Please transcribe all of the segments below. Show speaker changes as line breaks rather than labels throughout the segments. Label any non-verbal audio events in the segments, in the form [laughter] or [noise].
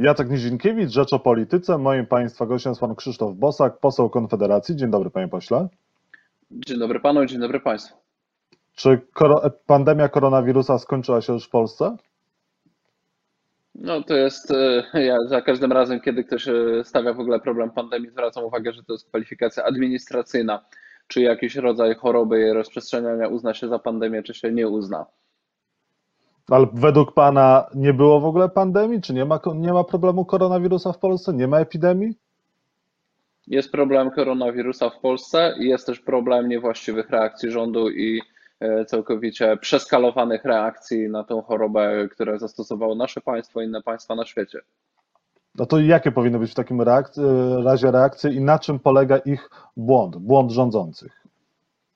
Jacek Nizinkiewicz, Rzecz o Polityce. Moim Państwa gościem jest Pan Krzysztof Bosak, poseł Konfederacji. Dzień dobry Panie Pośle.
Dzień dobry Panu, dzień dobry Państwu.
Czy pandemia koronawirusa skończyła się już w Polsce?
No to jest, e, ja za każdym razem, kiedy ktoś e, stawia w ogóle problem pandemii, zwracam uwagę, że to jest kwalifikacja administracyjna. Czy jakiś rodzaj choroby i rozprzestrzeniania uzna się za pandemię, czy się nie uzna.
Ale według Pana nie było w ogóle pandemii? Czy nie ma, nie ma problemu koronawirusa w Polsce? Nie ma epidemii?
Jest problem koronawirusa w Polsce i jest też problem niewłaściwych reakcji rządu i e, całkowicie przeskalowanych reakcji na tę chorobę, które zastosowało nasze państwo i inne państwa na świecie.
No to jakie powinny być w takim reakcji, razie reakcje i na czym polega ich błąd, błąd rządzących?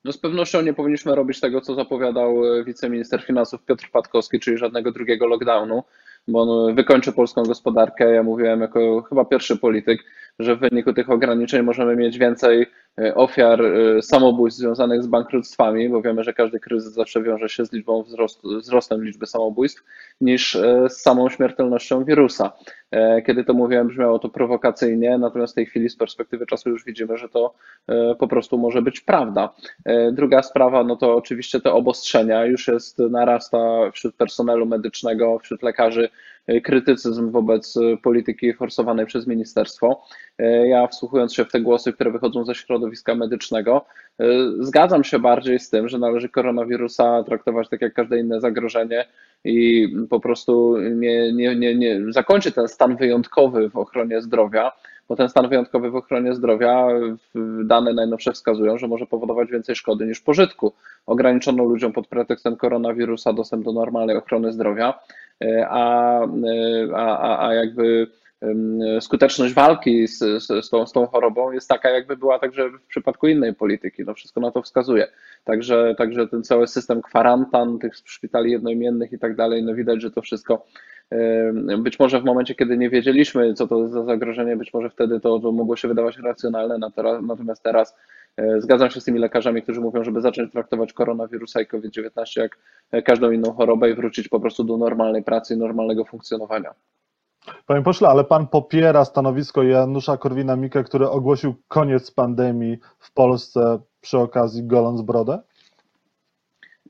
No z pewnością nie powinniśmy robić tego, co zapowiadał e, wiceminister finansów Piotr Patkowski, czyli żadnego drugiego lockdownu, bo on wykończy polską gospodarkę. Ja mówiłem jako chyba pierwszy polityk, że w wyniku tych ograniczeń możemy mieć więcej e, ofiar e, samobójstw związanych z bankructwami, bo wiemy, że każdy kryzys zawsze wiąże się z liczbą wzrostu, wzrostem liczby samobójstw, niż z samą śmiertelnością wirusa. Kiedy to mówiłem, brzmiało to prowokacyjnie, natomiast w tej chwili z perspektywy czasu już widzimy, że to po prostu może być prawda. Druga sprawa, no to oczywiście te obostrzenia. Już jest narasta wśród personelu medycznego, wśród lekarzy krytycyzm wobec polityki forsowanej przez ministerstwo. Ja wsłuchując się w te głosy, które wychodzą ze środowiska medycznego, zgadzam się bardziej z tym, że należy koronawirusa traktować tak jak każde inne zagrożenie i po prostu nie, nie, nie, nie zakończy ten stan wyjątkowy w ochronie zdrowia bo ten stan wyjątkowy w ochronie zdrowia, dane najnowsze wskazują, że może powodować więcej szkody niż pożytku. Ograniczono ludziom pod pretekstem koronawirusa dostęp do normalnej ochrony zdrowia, e, a, e, a, a jakby skuteczność walki z, z, z, tą, z tą chorobą jest taka, jakby była także w przypadku innej polityki. No wszystko na to wskazuje. Także, także ten cały system kwarantan, tych szpitali jednoimiennych i tak dalej, no widać, że to wszystko być może w momencie, kiedy nie wiedzieliśmy, co to za zagrożenie, być może wtedy to, to mogło się wydawać racjonalne, natomiast teraz e, zgadzam się z tymi lekarzami, którzy mówią, żeby zacząć traktować koronawirusa i COVID-19 jak każdą inną chorobę i wrócić po prostu do normalnej pracy i normalnego funkcjonowania.
Panie pośle, ale pan popiera stanowisko Janusza Korwina-Mikke, który ogłosił koniec pandemii w Polsce przy okazji goląc brodę?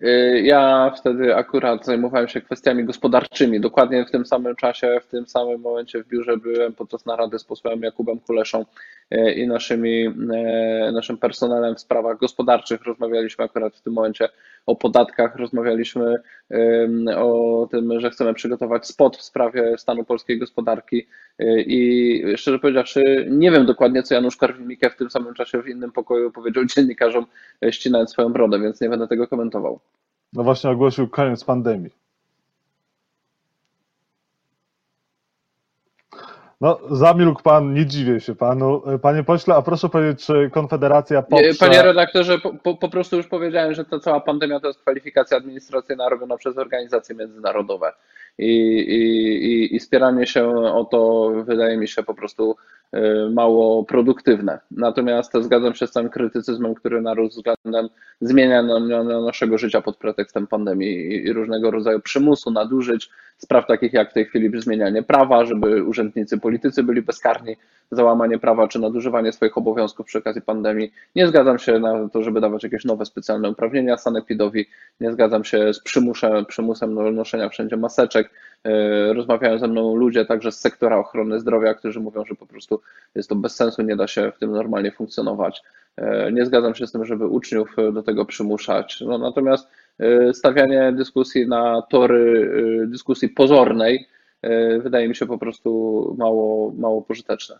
Y, ja wtedy akurat zajmowałem się kwestiami gospodarczymi. Dokładnie w tym samym czasie, w tym samym momencie w biurze byłem podczas narady z posłem Jakubem Kuleszą y, i naszymi, y, naszym personelem w sprawach gospodarczych. Rozmawialiśmy akurat w tym momencie o podatkach, rozmawialiśmy o tym, że chcemy przygotować spot w sprawie stanu polskiej gospodarki i szczerze powiedziawszy nie wiem dokładnie, co Janusz Korwin-Mikke w tym samym czasie w innym pokoju powiedział dziennikarzom, ścinając swoją brodę, więc nie będę tego komentował.
No właśnie ogłosił koniec pandemii. No, zamilkł pan, nie dziwię się panu. Panie pośle, a proszę powiedzieć, czy Konfederacja poprze...
Panie redaktorze, po, po, prostu już powiedziałem, że ta cała pandemia to jest kwalifikacja administracyjna robiona przez organizacje międzynarodowe. I, i, i wspieranie się o to wydaje mi się po prostu mało produktywne. Natomiast zgadzam się z całym krytycyzmem, który narósł względem zmieniania naszego życia pod pretekstem pandemii i różnego rodzaju przymusu, nadużyć, spraw takich jak w tej chwili zmienianie prawa, żeby urzędnicy, politycy byli bezkarni za łamanie prawa czy nadużywanie swoich obowiązków przy okazji pandemii. Nie zgadzam się na to, żeby dawać jakieś nowe specjalne uprawnienia sanepidowi. Nie zgadzam się z przymusem, przymusem noszenia wszędzie maseczek. E, rozmawiają ze mną ludzie także z sektora ochrony zdrowia, którzy mówią, że po prostu jest to bez sensu, nie da się w tym normalnie funkcjonować. E, nie zgadzam się z tym, żeby uczniów do tego przymuszać. No, natomiast e, stawianie dyskusji na tory dyskusji pozornej wydaje mi się po prostu mało, mało pożyteczne.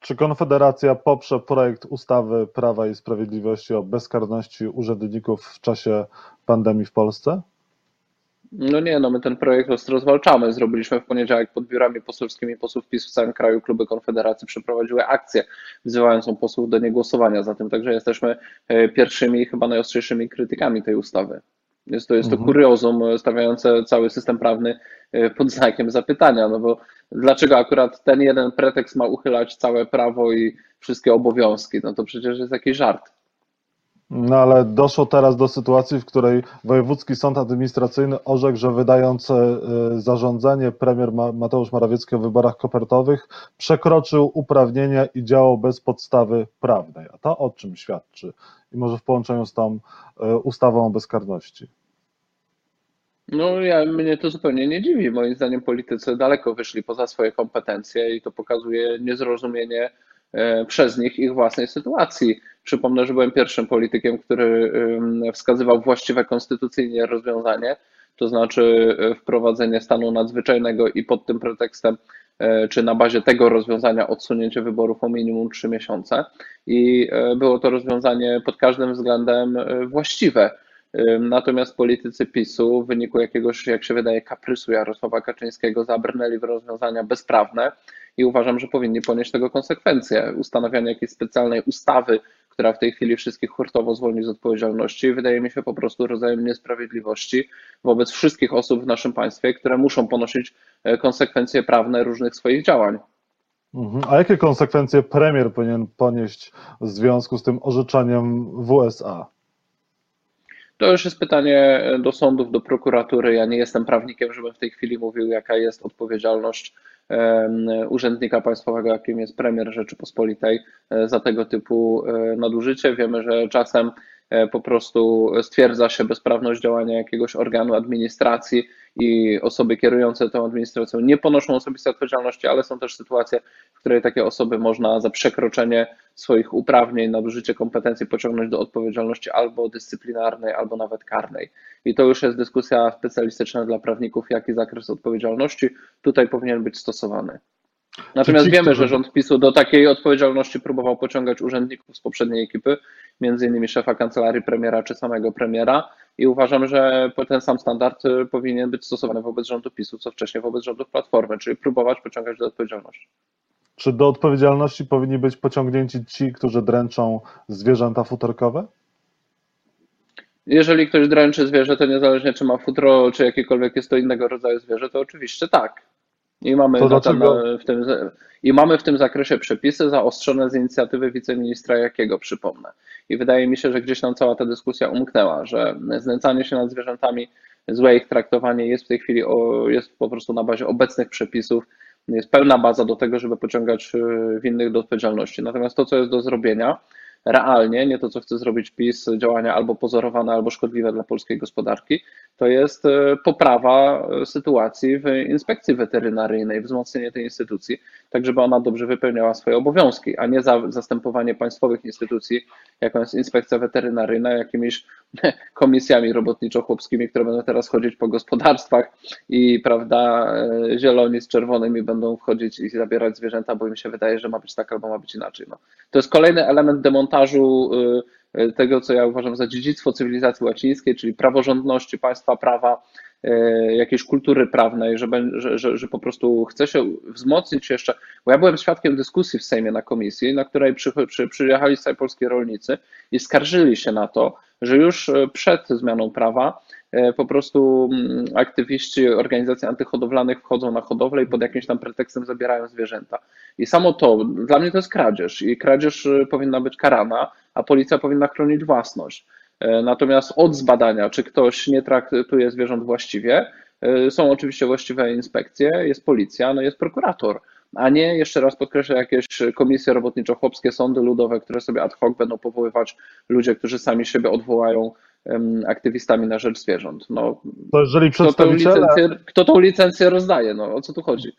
Czy Konfederacja poprze projekt ustawy Prawa i Sprawiedliwości o bezkarności urzędników w czasie pandemii w Polsce?
No nie, no my ten projekt ostro zwalczamy. Zrobiliśmy w poniedziałek pod biurami poselskimi posłów PiS w całym kraju kluby Konfederacji przeprowadziły akcję wzywającą posłów do niegłosowania za tym, także jesteśmy e, pierwszymi i chyba najostrzejszymi krytykami tej ustawy. Jest to, jest to mhm. kuriozum e, stawiające cały system prawny e, pod znakiem zapytania, no bo dlaczego akurat ten jeden pretekst ma uchylać całe prawo i wszystkie obowiązki? No to przecież jest jakiś żart.
No ale doszło teraz do sytuacji, w której Wojewódzki Sąd Administracyjny orzekł, że wydając e, zarządzenie premier Mateusz Morawiecki o wyborach kopertowych przekroczył uprawnienia i działał bez podstawy prawnej. A to o czym świadczy? I może w połączeniu z tą e, ustawą o bezkarności.
No, ja, mnie to zupełnie nie dziwi. Moim zdaniem politycy daleko wyszli poza swoje kompetencje i to pokazuje niezrozumienie przez nich ich własnej sytuacji. Przypomnę, że byłem pierwszym politykiem, który wskazywał właściwe konstytucyjnie rozwiązanie, to znaczy e, wprowadzenie stanu nadzwyczajnego i pod tym pretekstem, e, czy na bazie tego rozwiązania odsunięcie wyborów o minimum 3 miesiące. I było to rozwiązanie pod każdym względem właściwe. Natomiast politycy PiSu w wyniku jakiegoś, jak się wydaje, kaprysu Jarosława Kaczyńskiego zabrnęli w rozwiązania bezprawne i uważam, że powinni ponieść tego konsekwencje. Ustanawianie jakiejś specjalnej ustawy, która w tej chwili wszystkich hurtowo zwolni z odpowiedzialności, wydaje mi się po prostu rodzajem niesprawiedliwości wobec wszystkich osób w naszym państwie, które muszą ponosić e, konsekwencje prawne różnych swoich działań.
Mhm. A jakie konsekwencje premier powinien ponieść w związku z tym orzeczeniem w USA?
To już jest pytanie do sądów, do prokuratury. Ja nie jestem prawnikiem, żebym w tej chwili mówił, jaka jest odpowiedzialność urzędnika państwowego, jakim jest premier Rzeczypospolitej, e, za tego typu e, nadużycie. Wiemy, że czasem e, po prostu stwierdza się bezprawność działania jakiegoś organu administracji i osoby kierujące tą administracją nie ponoszą osobistej odpowiedzialności, ale są też sytuacje, w której takie osoby można za przekroczenie swoich uprawnień, nadużycie kompetencji pociągnąć do odpowiedzialności albo dyscyplinarnej, albo nawet karnej. I to już jest dyskusja specjalistyczna dla prawników, jaki zakres odpowiedzialności tutaj powinien być stosowany. Natomiast wiemy, że rząd PiSu do takiej odpowiedzialności próbował pociągać urzędników z poprzedniej ekipy, między innymi szefa kancelarii premiera czy samego premiera i uważam, że ten sam standard y, powinien być stosowany wobec rządu PiSu, co wcześniej wobec rządu Platformy, czyli próbować pociągać do odpowiedzialności.
Czy do odpowiedzialności powinni być pociągnięci ci, którzy dręczą zwierzęta futerkowe?
Jeżeli ktoś dręczy zwierzę, to niezależnie czy ma futro, czy jakiekolwiek jest to innego rodzaju zwierzę, to oczywiście tak. I mamy, to dlaczego... w tym, I mamy w tym zakresie przepisy zaostrzone z inicjatywy wiceministra Jakiego, przypomnę. I wydaje mi się, że gdzieś nam cała ta dyskusja umknęła, że znęcanie się nad zwierzętami, złe ich traktowanie jest w tej chwili o, jest po prostu na bazie obecnych przepisów, jest pełna baza do tego, żeby pociągać y, winnych do odpowiedzialności. Natomiast to, co jest do zrobienia, realnie, nie to, co chce zrobić PiS, działania albo pozorowane, albo szkodliwe dla polskiej gospodarki, to jest e, poprawa e, sytuacji w inspekcji weterynaryjnej, wzmocnienie tej instytucji, tak żeby ona dobrze wypełniała swoje obowiązki, a nie za, zastępowanie państwowych instytucji, jaką jest inspekcja weterynaryjna, jakimiś [laughs] komisjami robotniczo-chłopskimi, które będą teraz chodzić po gospodarstwach i prawda, e, zieloni z czerwonymi będą wchodzić i zabierać zwierzęta, bo im się wydaje, że ma być tak albo ma być inaczej. No. To jest kolejny element demontażu y, tego, co ja uważam za dziedzictwo cywilizacji łacińskiej, czyli praworządności państwa prawa, y, jakiejś kultury prawnej, że, że, że, że, po prostu chce się wzmocnić jeszcze, bo ja byłem świadkiem dyskusji w Sejmie na komisji, na której przy, przy, przyjechali sobie polskie rolnicy i skarżyli się na to, że już y, przed zmianą prawa po prostu mm, aktywiści organizacji antyhodowlanych wchodzą na hodowlę i pod jakimś tam pretekstem zabierają zwierzęta. I samo to, dla mnie to jest kradzież i kradzież e, powinna być karana, a policja powinna chronić własność. E, natomiast od zbadania, czy ktoś nie traktuje zwierząt właściwie, są oczywiście właściwe inspekcje, jest policja, no jest prokurator, a nie, jeszcze raz podkreślę, jakieś komisje robotniczo-chłopskie, sądy ludowe, które sobie ad hoc będą powoływać ludzie, którzy sami siebie odwołają aktywistami na rzecz zwierząt. No,
to jeżeli przedstawiciele...
kto, tą licencję, kto tą licencję rozdaje? No, o co tu chodzi?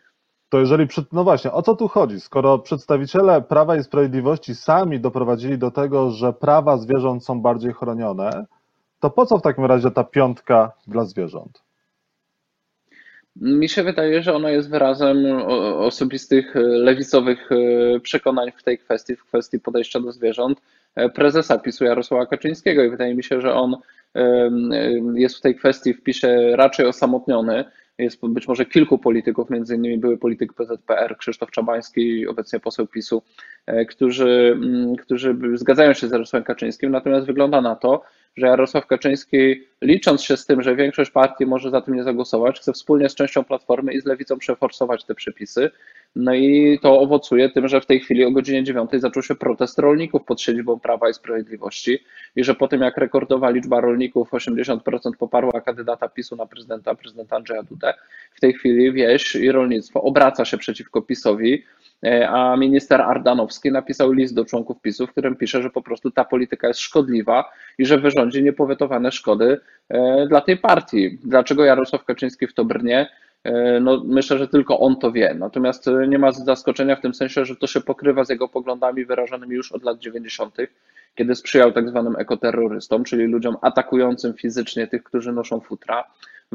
To jeżeli, no właśnie, o co tu chodzi? Skoro przedstawiciele Prawa i Sprawiedliwości sami doprowadzili do tego, że prawa zwierząt są bardziej chronione, to po co w takim razie ta piątka dla zwierząt?
Mi się wydaje, że ona jest wyrazem osobistych lewicowych e, przekonań w tej kwestii, w kwestii podejścia do zwierząt prezesa PiSu Jarosława Kaczyńskiego i wydaje mi się, że on jest w tej kwestii w PiSie raczej osamotniony. Jest być może kilku polityków, między innymi były polityk PZPR, Krzysztof Czabański obecnie poseł PiSu, e, którzy, którzy zgadzają się z Jarosławem Kaczyńskim, natomiast wygląda na to, że Jarosław Kaczyński, licząc się z tym, że większość partii może za tym nie zagłosować, chce wspólnie z częścią Platformy i z Lewicą przeforsować te przepisy, No i to owocuje tym, że w tej chwili o godzinie 9 zaczął się protest rolników pod siedzibą Prawa i Sprawiedliwości i że po tym jak rekordowa liczba rolników, 80% poparła kandydata PiSu na prezydenta, prezydenta Andrzeja Dudę, w tej chwili wieś i rolnictwo obraca się przeciwko PiSowi, a minister Ardanowski napisał list do członków PiSu, w którym pisze, że po prostu ta polityka jest szkodliwa i że wyrządzi niepowetowane szkody e, dla tej partii. Dlaczego Jarosław Kaczyński w to brnie? E, no, myślę, że tylko on to wie. Natomiast e, nie ma zaskoczenia w tym sensie, że to się pokrywa z jego poglądami wyrażonymi już od lat 90., kiedy sprzyjał tak zwanym ekoterrorystom, czyli ludziom atakującym fizycznie tych, którzy noszą futra.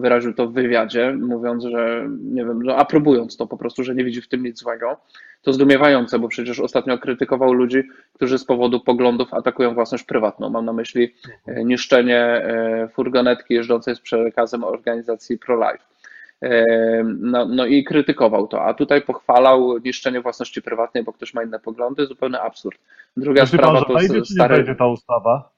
Wyraził to w wywiadzie, mówiąc, że nie wiem, no, aprobując to po prostu, że nie widzi w tym nic złego. To zdumiewające, bo przecież ostatnio krytykował ludzi, którzy z powodu poglądów atakują własność prywatną. Mam na myśli e, niszczenie furgonetki jeżdżącej z przekazem organizacji pro-life no, no i krytykował to, a tutaj pochwalał niszczenie własności prywatnej, bo ktoś ma inne poglądy, zupełny absurd.
Druga Myśli sprawa pan, to wejdzie, czy stary... nie wejdzie ta ustawa?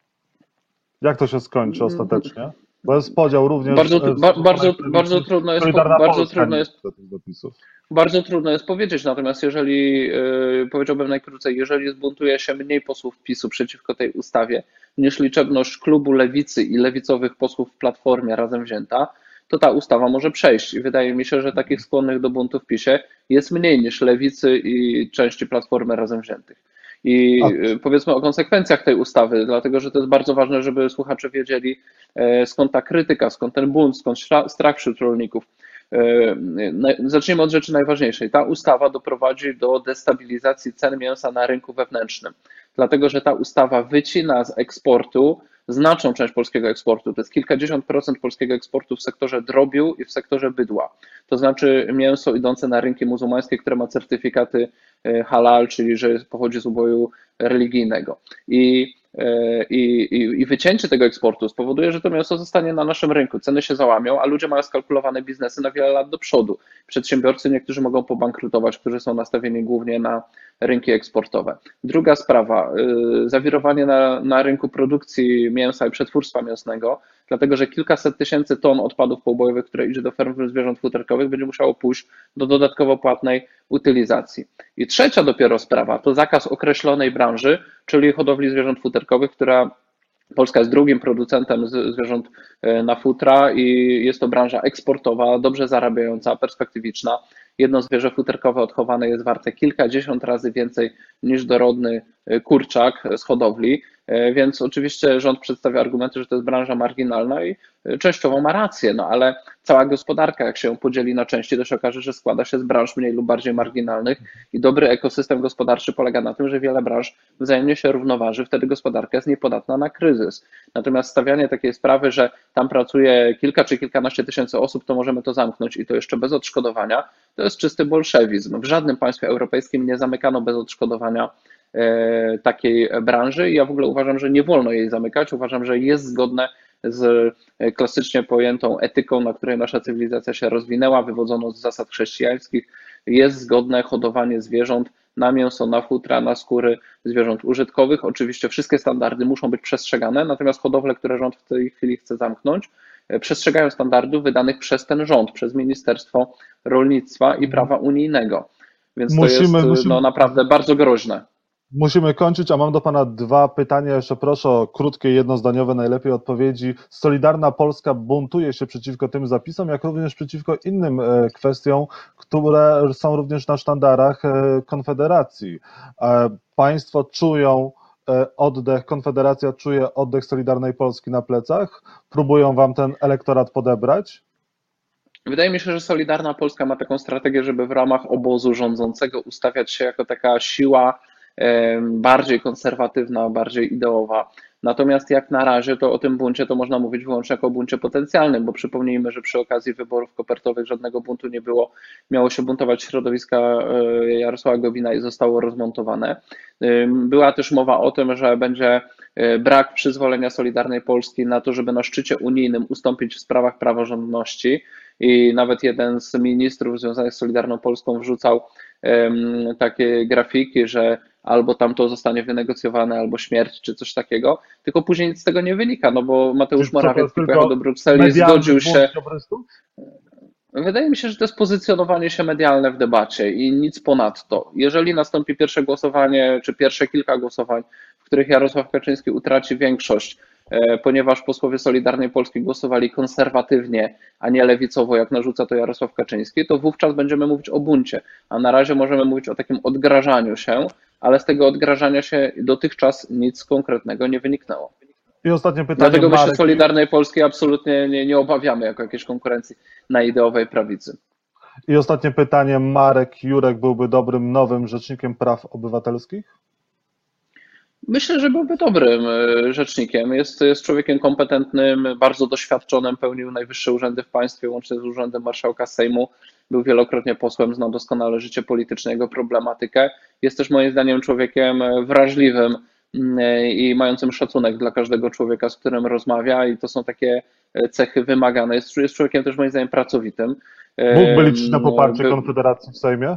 Jak to się skończy ostatecznie? Bo jest podział również.
Bardzo, ba, bardzo, bardzo trudno jest, bardzo trudno jest, bardzo trudno jest powiedzieć, natomiast jeżeli, yy, powiedziałbym najkrócej, jeżeli zbuntuje się mniej posłów PiSu przeciwko tej ustawie niż liczebność klubu lewicy i lewicowych posłów w Platformie razem wzięta, to ta ustawa może przejść. I wydaje mi się, że takich skłonnych do buntu w PiSie jest mniej niż lewicy i części Platformy razem wziętych. I y, powiedzmy o konsekwencjach tej ustawy, dlatego że to jest bardzo ważne, żeby słuchacze wiedzieli, e, skąd ta krytyka, skąd ten bunt, skąd strach wśród rolników. E, zacznijmy od rzeczy najważniejszej. Ta ustawa doprowadzi do destabilizacji cen mięsa na rynku wewnętrznym, dlatego że ta ustawa wycina z eksportu znaczną część polskiego eksportu. To jest kilkadziesiąt procent polskiego eksportu w sektorze drobiu i w sektorze bydła. To znaczy mięso idące na rynki muzułmańskie, które ma certyfikaty e, halal, czyli że pochodzi z uboju religijnego. I E, i, i, i wycięcie tego eksportu spowoduje, że to mięso zostanie na naszym rynku, ceny się załamią, a ludzie mają skalkulowane biznesy na wiele lat do przodu. Przedsiębiorcy niektórzy mogą pobankrutować, którzy są nastawieni głównie na rynki eksportowe. Druga sprawa, y, zawirowanie na, na rynku produkcji mięsa i przetwórstwa mięsnego, dlatego że kilkaset tysięcy ton odpadów poubojowych, które idzie do ferm zwierząt futerkowych, będzie musiało pójść do dodatkowo płatnej utylizacji. I trzecia dopiero sprawa to zakaz określonej branży, czyli hodowli zwierząt futerkowych, która Polska jest drugim producentem zwierząt e, na futra i jest to branża eksportowa, dobrze zarabiająca, perspektywiczna. Jedno zwierzę futerkowe odchowane jest warte kilkadziesiąt razy więcej niż dorodny e, kurczak z hodowli. E, więc oczywiście rząd przedstawia argumenty, że to jest branża marginalna i e, częściowo ma rację, no ale cała gospodarka, jak się ją podzieli na części, to się okaże, że składa się z branż mniej lub bardziej marginalnych i dobry ekosystem gospodarczy polega na tym, że wiele branż wzajemnie się równoważy, wtedy gospodarka jest niepodatna na kryzys. Natomiast stawianie takiej sprawy, że tam pracuje kilka czy kilkanaście tysięcy osób, to możemy to zamknąć i to jeszcze bez odszkodowania, to jest czysty bolszewizm. W żadnym państwie europejskim nie zamykano bez odszkodowania takiej branży. Ja w ogóle uważam, że nie wolno jej zamykać. Uważam, że jest zgodne z e, klasycznie pojętą etyką, na której nasza cywilizacja się rozwinęła, wywodzono z zasad chrześcijańskich. Jest zgodne hodowanie zwierząt na mięso, na futra, na skóry zwierząt użytkowych. Oczywiście wszystkie standardy muszą być przestrzegane, natomiast hodowle, które rząd w tej chwili chce zamknąć, e, przestrzegają standardów wydanych przez ten rząd, przez Ministerstwo Rolnictwa i Prawa Unijnego. Więc musimy, to jest musimy... No, naprawdę bardzo groźne.
Musimy kończyć, a mam do Pana dwa pytania. Jeszcze proszę o krótkie, jednozdaniowe najlepiej odpowiedzi. Solidarna Polska buntuje się przeciwko tym zapisom, jak również przeciwko innym e, kwestiom, które są również na sztandarach e, Konfederacji. E, państwo czują oddech, Konfederacja czuje oddech Solidarnej Polski na plecach? Próbują Wam ten elektorat podebrać?
Wydaje mi się, że Solidarna Polska ma taką strategię, żeby w ramach obozu rządzącego ustawiać się jako taka siła bardziej konserwatywna, bardziej ideowa. Natomiast jak na razie to o tym buncie to można mówić wyłącznie jako buncie potencjalnym, bo przypomnijmy, że przy okazji wyborów kopertowych żadnego buntu nie było. Miało się buntować środowiska e, Jarosława Gowina i zostało rozmontowane. Była też mowa o tym, że będzie e, brak przyzwolenia Solidarnej Polski na to, żeby na szczycie unijnym ustąpić w sprawach praworządności i nawet jeden z ministrów związanych z Solidarną Polską wrzucał takie grafiki, że albo tam to zostanie wynegocjowane, albo śmierć, czy coś takiego, tylko później nic z tego nie wynika, no bo Mateusz Morawiecki pojechał do Brukseli i zgodził się. Wydaje mi się, że to jest pozycjonowanie się medialne w debacie i nic ponadto. Jeżeli nastąpi pierwsze głosowanie, czy pierwsze kilka głosowań, w których Jarosław Kaczyński utraci większość, ponieważ posłowie Solidarnej Polski głosowali konserwatywnie, a nie lewicowo, jak narzuca to Jarosław Kaczyński, to wówczas będziemy mówić o buncie. A na razie możemy mówić o takim odgrażaniu się, ale z tego odgrażania się dotychczas nic konkretnego nie wyniknęło.
I ostatnie pytanie.
Dlatego my się Solidarnej Polskiej absolutnie nie, nie obawiamy jako jakiejś konkurencji na ideowej prawicy.
I ostatnie pytanie. Marek Jurek byłby dobrym nowym rzecznikiem praw obywatelskich?
Myślę, że byłby dobrym e, rzecznikiem. Jest, jest człowiekiem kompetentnym, bardzo doświadczonym, pełnił najwyższe urzędy w państwie, łącznie z urzędem marszałka Sejmu. Był wielokrotnie posłem, znał doskonale życie polityczne, jego problematykę. Jest też moim zdaniem człowiekiem wrażliwym mm, i mającym szacunek dla każdego człowieka, z którym rozmawia, i to są takie e, cechy wymagane. Jest, jest człowiekiem też moim zdaniem pracowitym.
Mógłby liczyć na poparcie
By-
Konfederacji w Sejmie?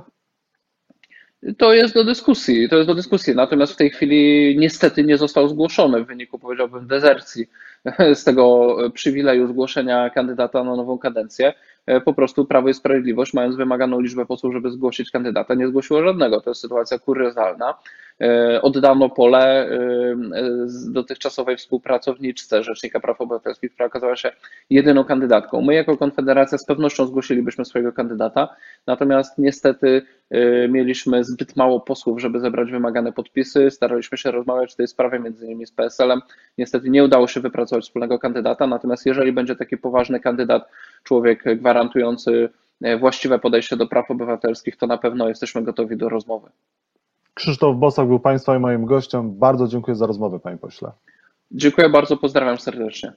To jest do dyskusji, to jest do dyskusji. Natomiast w tej chwili niestety nie został zgłoszony w wyniku, powiedziałbym, dezercji z tego przywileju zgłoszenia kandydata na nową kadencję. Po prostu Prawo i Sprawiedliwość, mając wymaganą liczbę posłów, żeby zgłosić kandydata, nie zgłosiło żadnego. To jest sytuacja kuriozalna. Oddano pole z dotychczasowej współpracowniczce Rzecznika Praw Obywatelskich, która okazała się jedyną kandydatką. My jako Konfederacja z pewnością zgłosilibyśmy swojego kandydata, natomiast niestety y, mieliśmy zbyt mało posłów, żeby zebrać wymagane podpisy. Staraliśmy się rozmawiać w tej sprawie między innymi z PSL-em. Niestety nie udało się wypracować wspólnego kandydata, natomiast jeżeli będzie taki poważny kandydat, człowiek gwarantujący e, właściwe podejście do praw obywatelskich, to na pewno jesteśmy gotowi do rozmowy.
Krzysztof Bosak był Państwa i moim gościem. Bardzo dziękuję za rozmowę, Panie Pośle.
Dziękuję bardzo, pozdrawiam serdecznie.